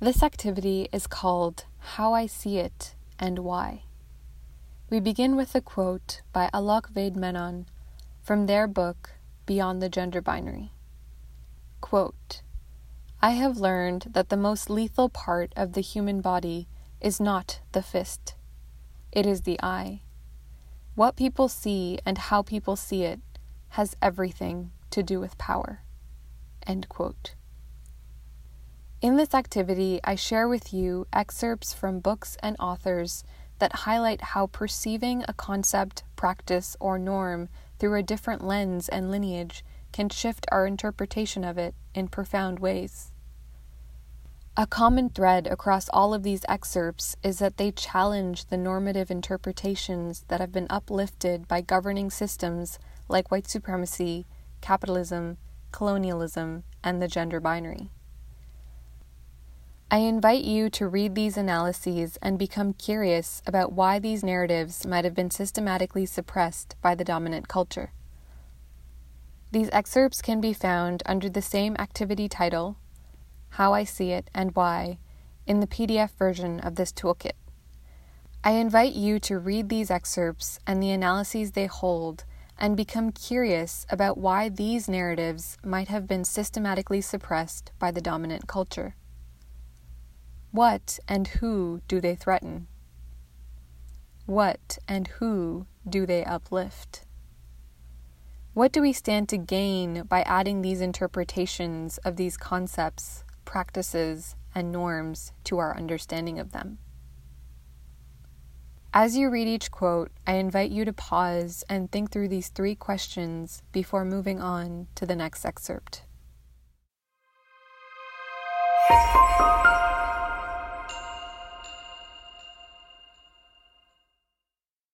This activity is called How I See It and Why. We begin with a quote by Alok Vaid-Menon from their book Beyond the Gender Binary. Quote, I have learned that the most lethal part of the human body is not the fist, it is the eye. What people see and how people see it has everything to do with power. End quote. In this activity, I share with you excerpts from books and authors that highlight how perceiving a concept, practice, or norm through a different lens and lineage can shift our interpretation of it in profound ways. A common thread across all of these excerpts is that they challenge the normative interpretations that have been uplifted by governing systems like white supremacy, capitalism, colonialism, and the gender binary. I invite you to read these analyses and become curious about why these narratives might have been systematically suppressed by the dominant culture. These excerpts can be found under the same activity title how I See It, and Why in the PDF version of this toolkit. I invite you to read these excerpts and the analyses they hold and become curious about why these narratives might have been systematically suppressed by the dominant culture. What and who do they threaten? What and who do they uplift? What do we stand to gain by adding these interpretations of these concepts practices, and norms to our understanding of them. As you read each quote, I invite you to pause and think through these three questions before moving on to the next excerpt.